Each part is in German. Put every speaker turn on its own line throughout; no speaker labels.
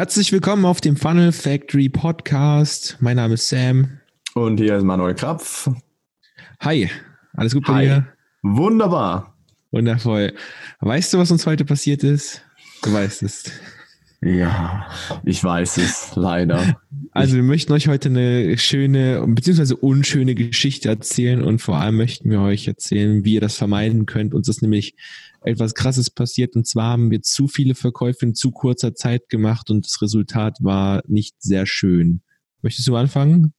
Herzlich willkommen auf dem Funnel Factory Podcast. Mein Name ist Sam.
Und hier ist Manuel Krapf.
Hi, alles gut bei
Hi.
dir?
Wunderbar.
Wundervoll. Weißt du, was uns heute passiert ist? Du weißt es.
Ja, ich weiß es, leider.
Also wir möchten euch heute eine schöne bzw. unschöne Geschichte erzählen und vor allem möchten wir euch erzählen, wie ihr das vermeiden könnt. Uns ist nämlich etwas Krasses passiert und zwar haben wir zu viele Verkäufe in zu kurzer Zeit gemacht und das Resultat war nicht sehr schön. Möchtest du anfangen?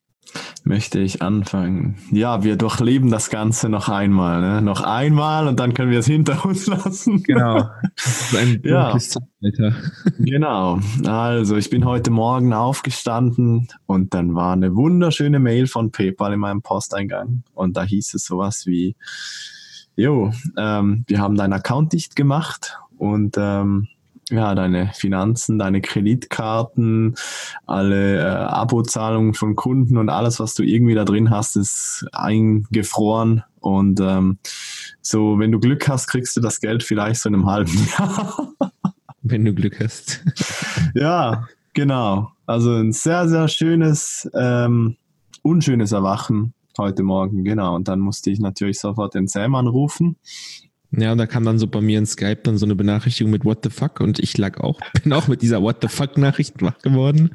Möchte ich anfangen. Ja, wir durchleben das Ganze noch einmal. Ne? Noch einmal und dann können wir es hinter uns lassen.
Genau. Das ist ein
Ja.
Zeitalter.
Genau. Also, ich bin heute Morgen aufgestanden und dann war eine wunderschöne Mail von PayPal in meinem Posteingang. Und da hieß es sowas wie, jo, ähm, wir haben deinen Account dicht gemacht und ähm, ja, deine Finanzen, deine Kreditkarten, alle äh, Abozahlungen von Kunden und alles, was du irgendwie da drin hast, ist eingefroren. Und ähm, so, wenn du Glück hast, kriegst du das Geld vielleicht so in einem halben Jahr.
Wenn du Glück hast.
Ja, genau. Also ein sehr, sehr schönes, ähm, unschönes Erwachen heute Morgen, genau. Und dann musste ich natürlich sofort den Sam anrufen.
Ja, und da kam dann so bei mir in Skype dann so eine Benachrichtigung mit What the fuck und ich lag auch, bin auch mit dieser What the fuck Nachricht wach geworden.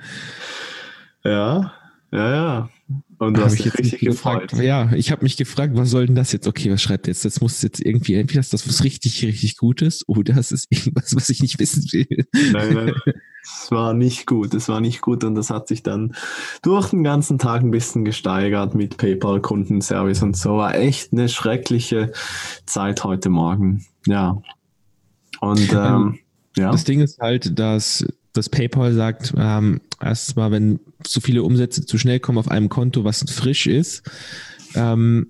Ja, ja, ja. Und du hast
ich
dich
jetzt nicht
richtig gefreut.
gefragt. Ja, ich habe mich gefragt, was soll denn das jetzt? Okay, was schreibt jetzt? Das muss jetzt irgendwie, entweder ist das was richtig, richtig Gutes oder das ist irgendwas, was ich nicht wissen will.
Nein, nein, es war nicht gut. Es war nicht gut und das hat sich dann durch den ganzen Tag ein bisschen gesteigert mit PayPal-Kundenservice und so. War echt eine schreckliche Zeit heute Morgen. Ja. Und ähm, ja.
Das Ding ist halt, dass das PayPal sagt, ähm, erstens mal, wenn zu viele Umsätze zu schnell kommen auf einem Konto, was frisch ist, ähm,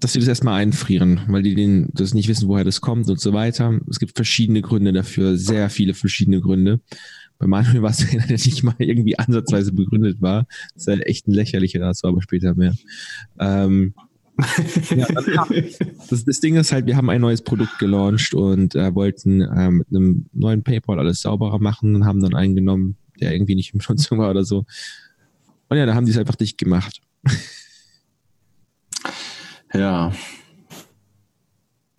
dass sie das erstmal einfrieren, weil die den, das nicht wissen, woher das kommt und so weiter. Es gibt verschiedene Gründe dafür, sehr viele verschiedene Gründe. Bei Manuel war es der nicht mal irgendwie ansatzweise begründet war. Das ist halt echt ein lächerlicher, dazu aber später mehr. Ähm, ja, das, das Ding ist halt, wir haben ein neues Produkt gelauncht und äh, wollten äh, mit einem neuen PayPal alles sauberer machen und haben dann einen genommen, der irgendwie nicht im Nutzung war oder so. Und ja, da haben die es einfach dicht gemacht.
Ja.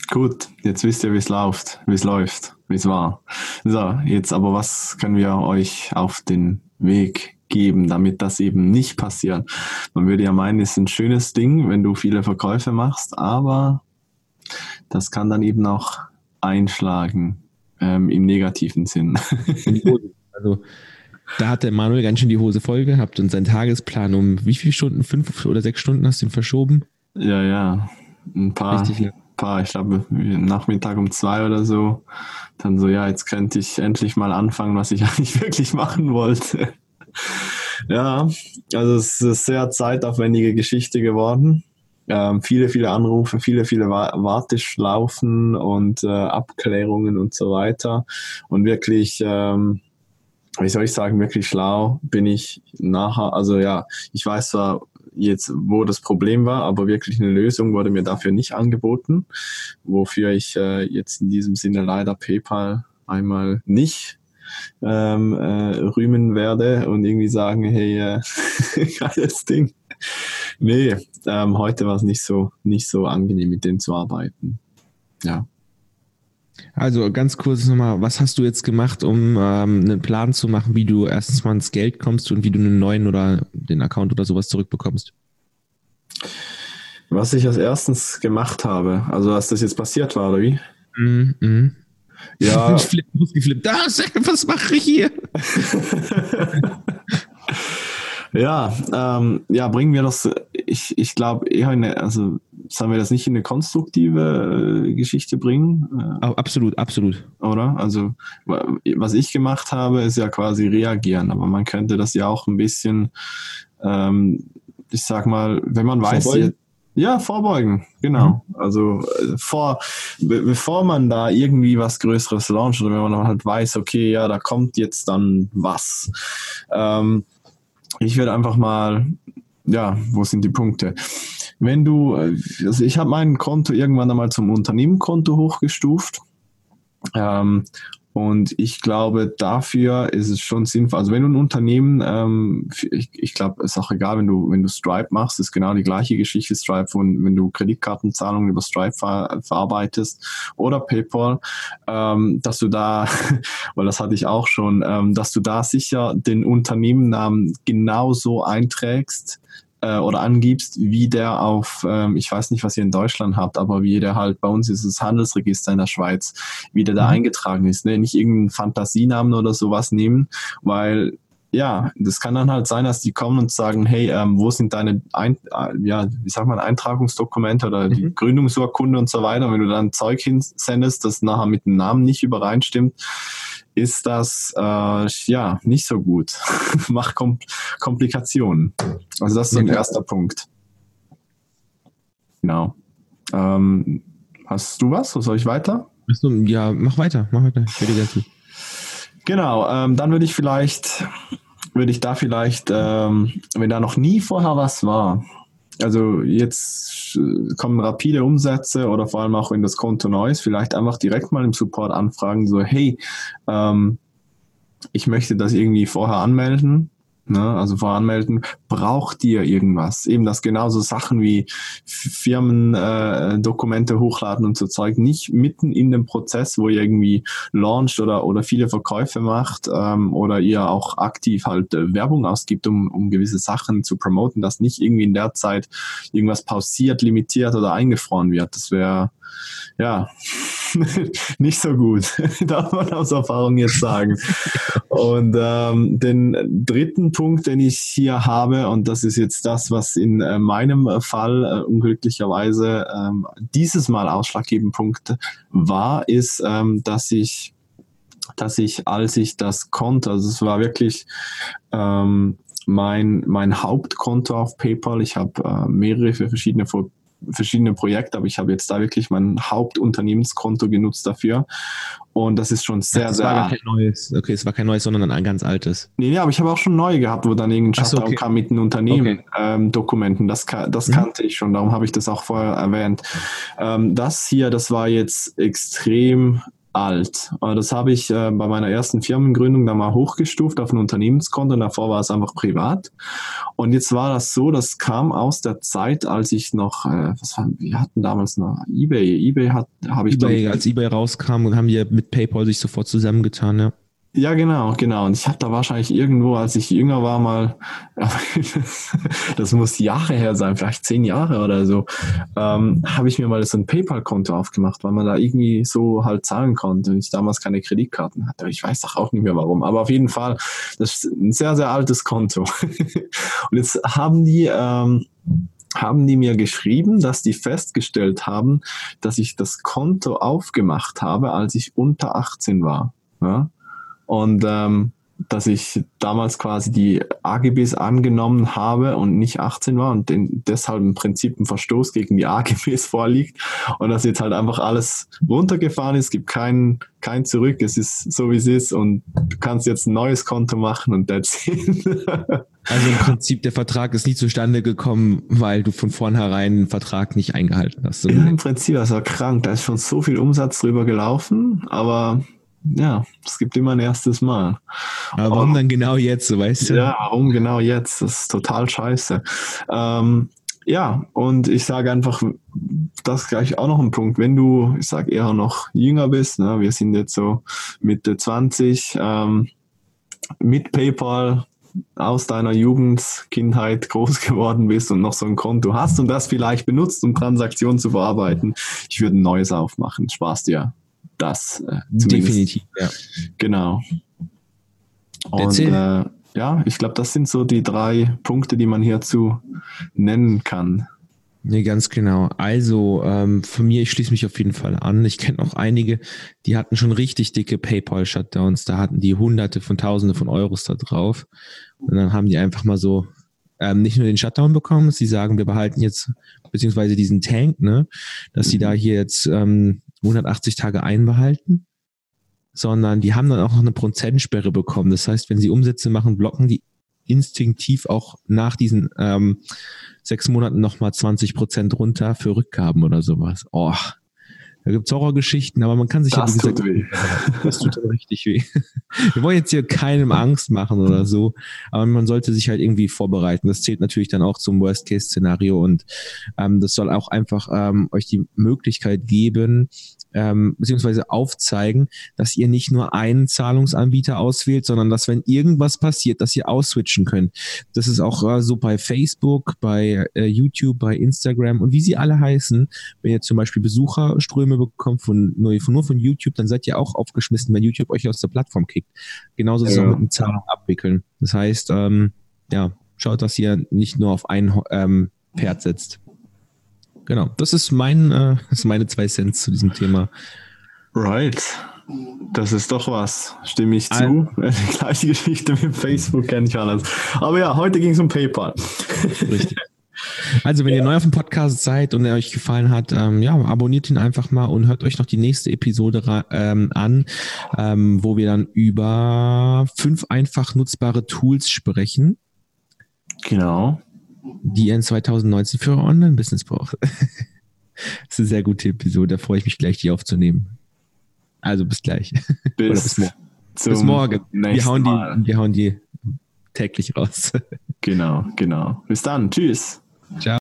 Gut, jetzt wisst ihr, wie es läuft, wie es läuft, wie es war. So, jetzt aber was können wir euch auf den Weg geben, damit das eben nicht passiert? Man würde ja meinen, es ist ein schönes Ding, wenn du viele Verkäufe machst, aber das kann dann eben auch einschlagen ähm, im negativen Sinn.
Also da hat der Manuel ganz schön die Hose voll gehabt und sein Tagesplan um wie viele Stunden? Fünf oder sechs Stunden hast du ihn verschoben?
Ja, ja, ein paar.
Richtig lang.
paar, ich glaube, Nachmittag um zwei oder so. Dann so, ja, jetzt könnte ich endlich mal anfangen, was ich eigentlich wirklich machen wollte. ja, also es ist eine sehr zeitaufwendige Geschichte geworden. Ähm, viele, viele Anrufe, viele, viele Wa- Warteschlaufen und äh, Abklärungen und so weiter. Und wirklich, ähm, wie soll ich sagen, wirklich schlau bin ich nachher. Also ja, ich weiß zwar jetzt, wo das Problem war, aber wirklich eine Lösung wurde mir dafür nicht angeboten, wofür ich äh, jetzt in diesem Sinne leider PayPal einmal nicht ähm, äh, rühmen werde und irgendwie sagen, hey, äh, geiles Ding. Nee, ähm, heute war es nicht so, nicht so angenehm, mit denen zu arbeiten. Ja.
Also ganz kurz nochmal, was hast du jetzt gemacht, um ähm, einen Plan zu machen, wie du erstens mal ins Geld kommst und wie du einen neuen oder den Account oder sowas zurückbekommst?
Was ich als erstens gemacht habe, also als das jetzt passiert war, oder wie?
Mhm. mhm.
Ja,
Ich flipp, ausgeflippt. Sam, was mache ich hier?
Ja, ähm, ja, bringen wir das, ich, ich glaube also sollen wir das nicht in eine konstruktive äh, Geschichte bringen, äh,
Absolut, absolut.
oder? Also wa- was ich gemacht habe, ist ja quasi reagieren, aber man könnte das ja auch ein bisschen, ähm, ich sag mal, wenn man weiß,
Vorbeugen?
ja, vorbeugen, genau. Also äh, vor, be bevor man da irgendwie was Größeres launcht oder wenn man halt weiß, okay, ja, da kommt jetzt dann was. Ähm, ich werde einfach mal, ja, wo sind die Punkte? Wenn du, also ich habe mein Konto irgendwann einmal zum Unternehmenkonto hochgestuft. Ähm, Und ich glaube, dafür ist es schon sinnvoll. Also wenn du ein Unternehmen, ähm, ich, ich glaube, es ist auch egal, wenn du, wenn du Stripe machst, ist genau die gleiche Geschichte Stripe, wenn, wenn du Kreditkartenzahlungen über Stripe ver, verarbeitest oder PayPal, ähm, dass du da, weil das hatte ich auch schon, ähm, dass du da sicher den Unternehmennamen genauso einträgst, äh, oder angibst, wie der auf, ähm, ich weiß nicht, was ihr in Deutschland habt, aber wie der halt bei uns ist das Handelsregister in der Schweiz, wie der da mhm. eingetragen ist. Ne? Nicht irgendeinen Fantasienamen oder sowas nehmen, weil ja, das kann dann halt sein, dass die kommen und sagen, hey, ähm, wo sind deine, Ein äh, ja, wie sagt man, Eintragungsdokumente oder die mhm. Gründungsurkunde und so weiter. Und wenn du dann Zeug hinsendest, das nachher mit dem Namen nicht übereinstimmt, ist das äh, ja nicht so gut. Macht Kom Komplikationen. Also das ist so ein erster Punkt. Genau. Ähm, hast du was? Soll ich weiter?
Ja, mach weiter, mach weiter.
Genau, ähm, dann würde ich vielleicht, würde ich da vielleicht, ähm, wenn da noch nie vorher was war, also jetzt äh, kommen rapide Umsätze oder vor allem auch wenn das Konto neu ist, vielleicht einfach direkt mal im Support anfragen, so hey, ähm, ich möchte das irgendwie vorher anmelden Ne? Also voranmelden, braucht ihr irgendwas? Eben das genauso Sachen wie Firmendokumente äh, hochladen und so Zeug nicht mitten in dem Prozess, wo ihr irgendwie launcht oder, oder viele Verkäufe macht ähm, oder ihr auch aktiv halt äh, Werbung ausgibt, um, um gewisse Sachen zu promoten, dass nicht irgendwie in der Zeit irgendwas pausiert, limitiert oder eingefroren wird. Das wäre ja, nicht so gut, darf man aus Erfahrung jetzt sagen. Und ähm, den dritten Punkt, den ich hier habe, und das ist jetzt das, was in äh, meinem Fall äh, unglücklicherweise ähm, dieses Mal ausschlaggebend Punkt war, ist, ähm, dass ich dass ich, als ich das konnte, also es war wirklich ähm, mein, mein Hauptkonto auf PayPal. Ich habe äh, mehrere verschiedene verschiedene Projekte, aber ich habe jetzt da wirklich mein Hauptunternehmenskonto genutzt dafür. Und das ist schon sehr,
Ach,
sehr.
War kein neues. Okay, es war kein neues, sondern ein ganz altes.
Nee, nee, aber ich habe auch schon neu gehabt, wo dann irgendein Shutdown so, okay. kam mit den Unternehmen-Dokumenten. Okay. Ähm, das, das mhm. kannte ich schon, darum habe ich das auch vorher erwähnt. Ähm, das hier, das war jetzt extrem alt. Das habe ich äh, bei meiner ersten Firmengründung da mal hochgestuft auf ein Unternehmenskonto und davor war es einfach privat. Und jetzt war das so, das kam aus der Zeit, als ich noch, äh, was war, wir hatten damals noch eBay. eBay hat, habe ich.
eBay, als eBay rauskam, haben wir mit PayPal sich sofort zusammengetan, ja.
Ja, genau, genau. Und ich habe da wahrscheinlich irgendwo, als ich jünger war, mal, das muss Jahre her sein, vielleicht zehn Jahre oder so, ähm, habe ich mir mal so ein PayPal-Konto aufgemacht, weil man da irgendwie so halt zahlen konnte und ich damals keine Kreditkarten hatte. Ich weiß doch auch nicht mehr warum. Aber auf jeden Fall, das ist ein sehr, sehr altes Konto. und jetzt haben die, ähm, haben die mir geschrieben, dass die festgestellt haben, dass ich das Konto aufgemacht habe, als ich unter 18 war. Ja? Und ähm, dass ich damals quasi die AGBs angenommen habe und nicht 18 war und den, deshalb im Prinzip ein Verstoß gegen die AGBs vorliegt und dass jetzt halt einfach alles runtergefahren ist, gibt kein, kein Zurück, es ist so wie es ist und du kannst jetzt ein neues Konto machen und that's it.
Also im Prinzip der Vertrag ist nicht zustande gekommen, weil du von vornherein den Vertrag nicht eingehalten hast.
Ja, im Prinzip, das war krank, da ist schon so viel Umsatz drüber gelaufen, aber ja, es gibt immer ein erstes Mal.
Aber warum dann genau jetzt, weißt du?
Ja, warum genau jetzt? Das ist total scheiße. Ähm, ja, und ich sage einfach, das gleich auch noch ein Punkt. Wenn du, ich sage eher noch jünger bist, ne, wir sind jetzt so Mitte 20, ähm, mit PayPal aus deiner Jugend, Kindheit groß geworden bist und noch so ein Konto hast und das vielleicht benutzt, um Transaktionen zu verarbeiten, ich würde ein neues aufmachen. Spaß dir das. Äh,
Definitiv, ja.
Genau. Und äh, ja, ich glaube, das sind so die drei Punkte, die man hierzu nennen kann.
Nee, ganz genau. Also ähm, von mir, ich schließe mich auf jeden Fall an. Ich kenne auch einige, die hatten schon richtig dicke PayPal-Shutdowns. Da hatten die Hunderte von Tausende von Euros da drauf. Und dann haben die einfach mal so ähm, nicht nur den Shutdown bekommen, sie sagen, wir behalten jetzt beziehungsweise diesen Tank, ne, dass sie da hier jetzt ähm, 180 Tage einbehalten, sondern die haben dann auch noch eine Prozentsperre bekommen. Das heißt, wenn sie Umsätze machen, blocken die instinktiv auch nach diesen ähm, sechs Monaten nochmal 20 Prozent runter für Rückgaben oder sowas. Oh, Da gibt es Horrorgeschichten, aber man kann sich
das
ja,
wie gesagt, tut weh.
das tut dann richtig weh. Wir wollen jetzt hier keinem Angst machen oder so, aber man sollte sich halt irgendwie vorbereiten. Das zählt natürlich dann auch zum Worst-Case-Szenario und ähm, das soll auch einfach ähm, euch die Möglichkeit geben, ähm, beziehungsweise aufzeigen, dass ihr nicht nur einen Zahlungsanbieter auswählt, sondern dass wenn irgendwas passiert, dass ihr ausswitchen könnt. Das ist auch äh, so bei Facebook, bei äh, YouTube, bei Instagram und wie sie alle heißen. Wenn ihr zum Beispiel Besucherströme bekommt von nur, von nur von YouTube, dann seid ihr auch aufgeschmissen, wenn YouTube euch aus der Plattform kickt. Genauso ist es
Ja.
auch mit dem Zahlung abwickeln. Das heißt, ähm, ja, schaut, dass ihr nicht nur auf ein ähm, Pferd setzt. Genau, das ist mein, äh, das ist meine zwei Cent zu diesem Thema.
Right. Das ist doch was. Stimme ich
Ein-
zu. Die gleiche Geschichte mit Facebook kenne ich alles. Aber ja, heute ging es um PayPal.
Richtig. Also, wenn ihr neu auf dem Podcast seid und er euch gefallen hat, ähm, ja, abonniert ihn einfach mal und hört euch noch die nächste Episode ähm, an, ähm, wo wir dann über fünf einfach nutzbare Tools sprechen,
Genau.
die ihr in 2019 für euer Online-Business braucht. das ist eine sehr gute Episode, da freue ich mich gleich, die aufzunehmen. Also bis gleich.
Bis,
bis morgen.
zum
bis morgen. Wir hauen, die, wir hauen die täglich raus.
Genau, genau. Bis dann. Tschüss.
Chao.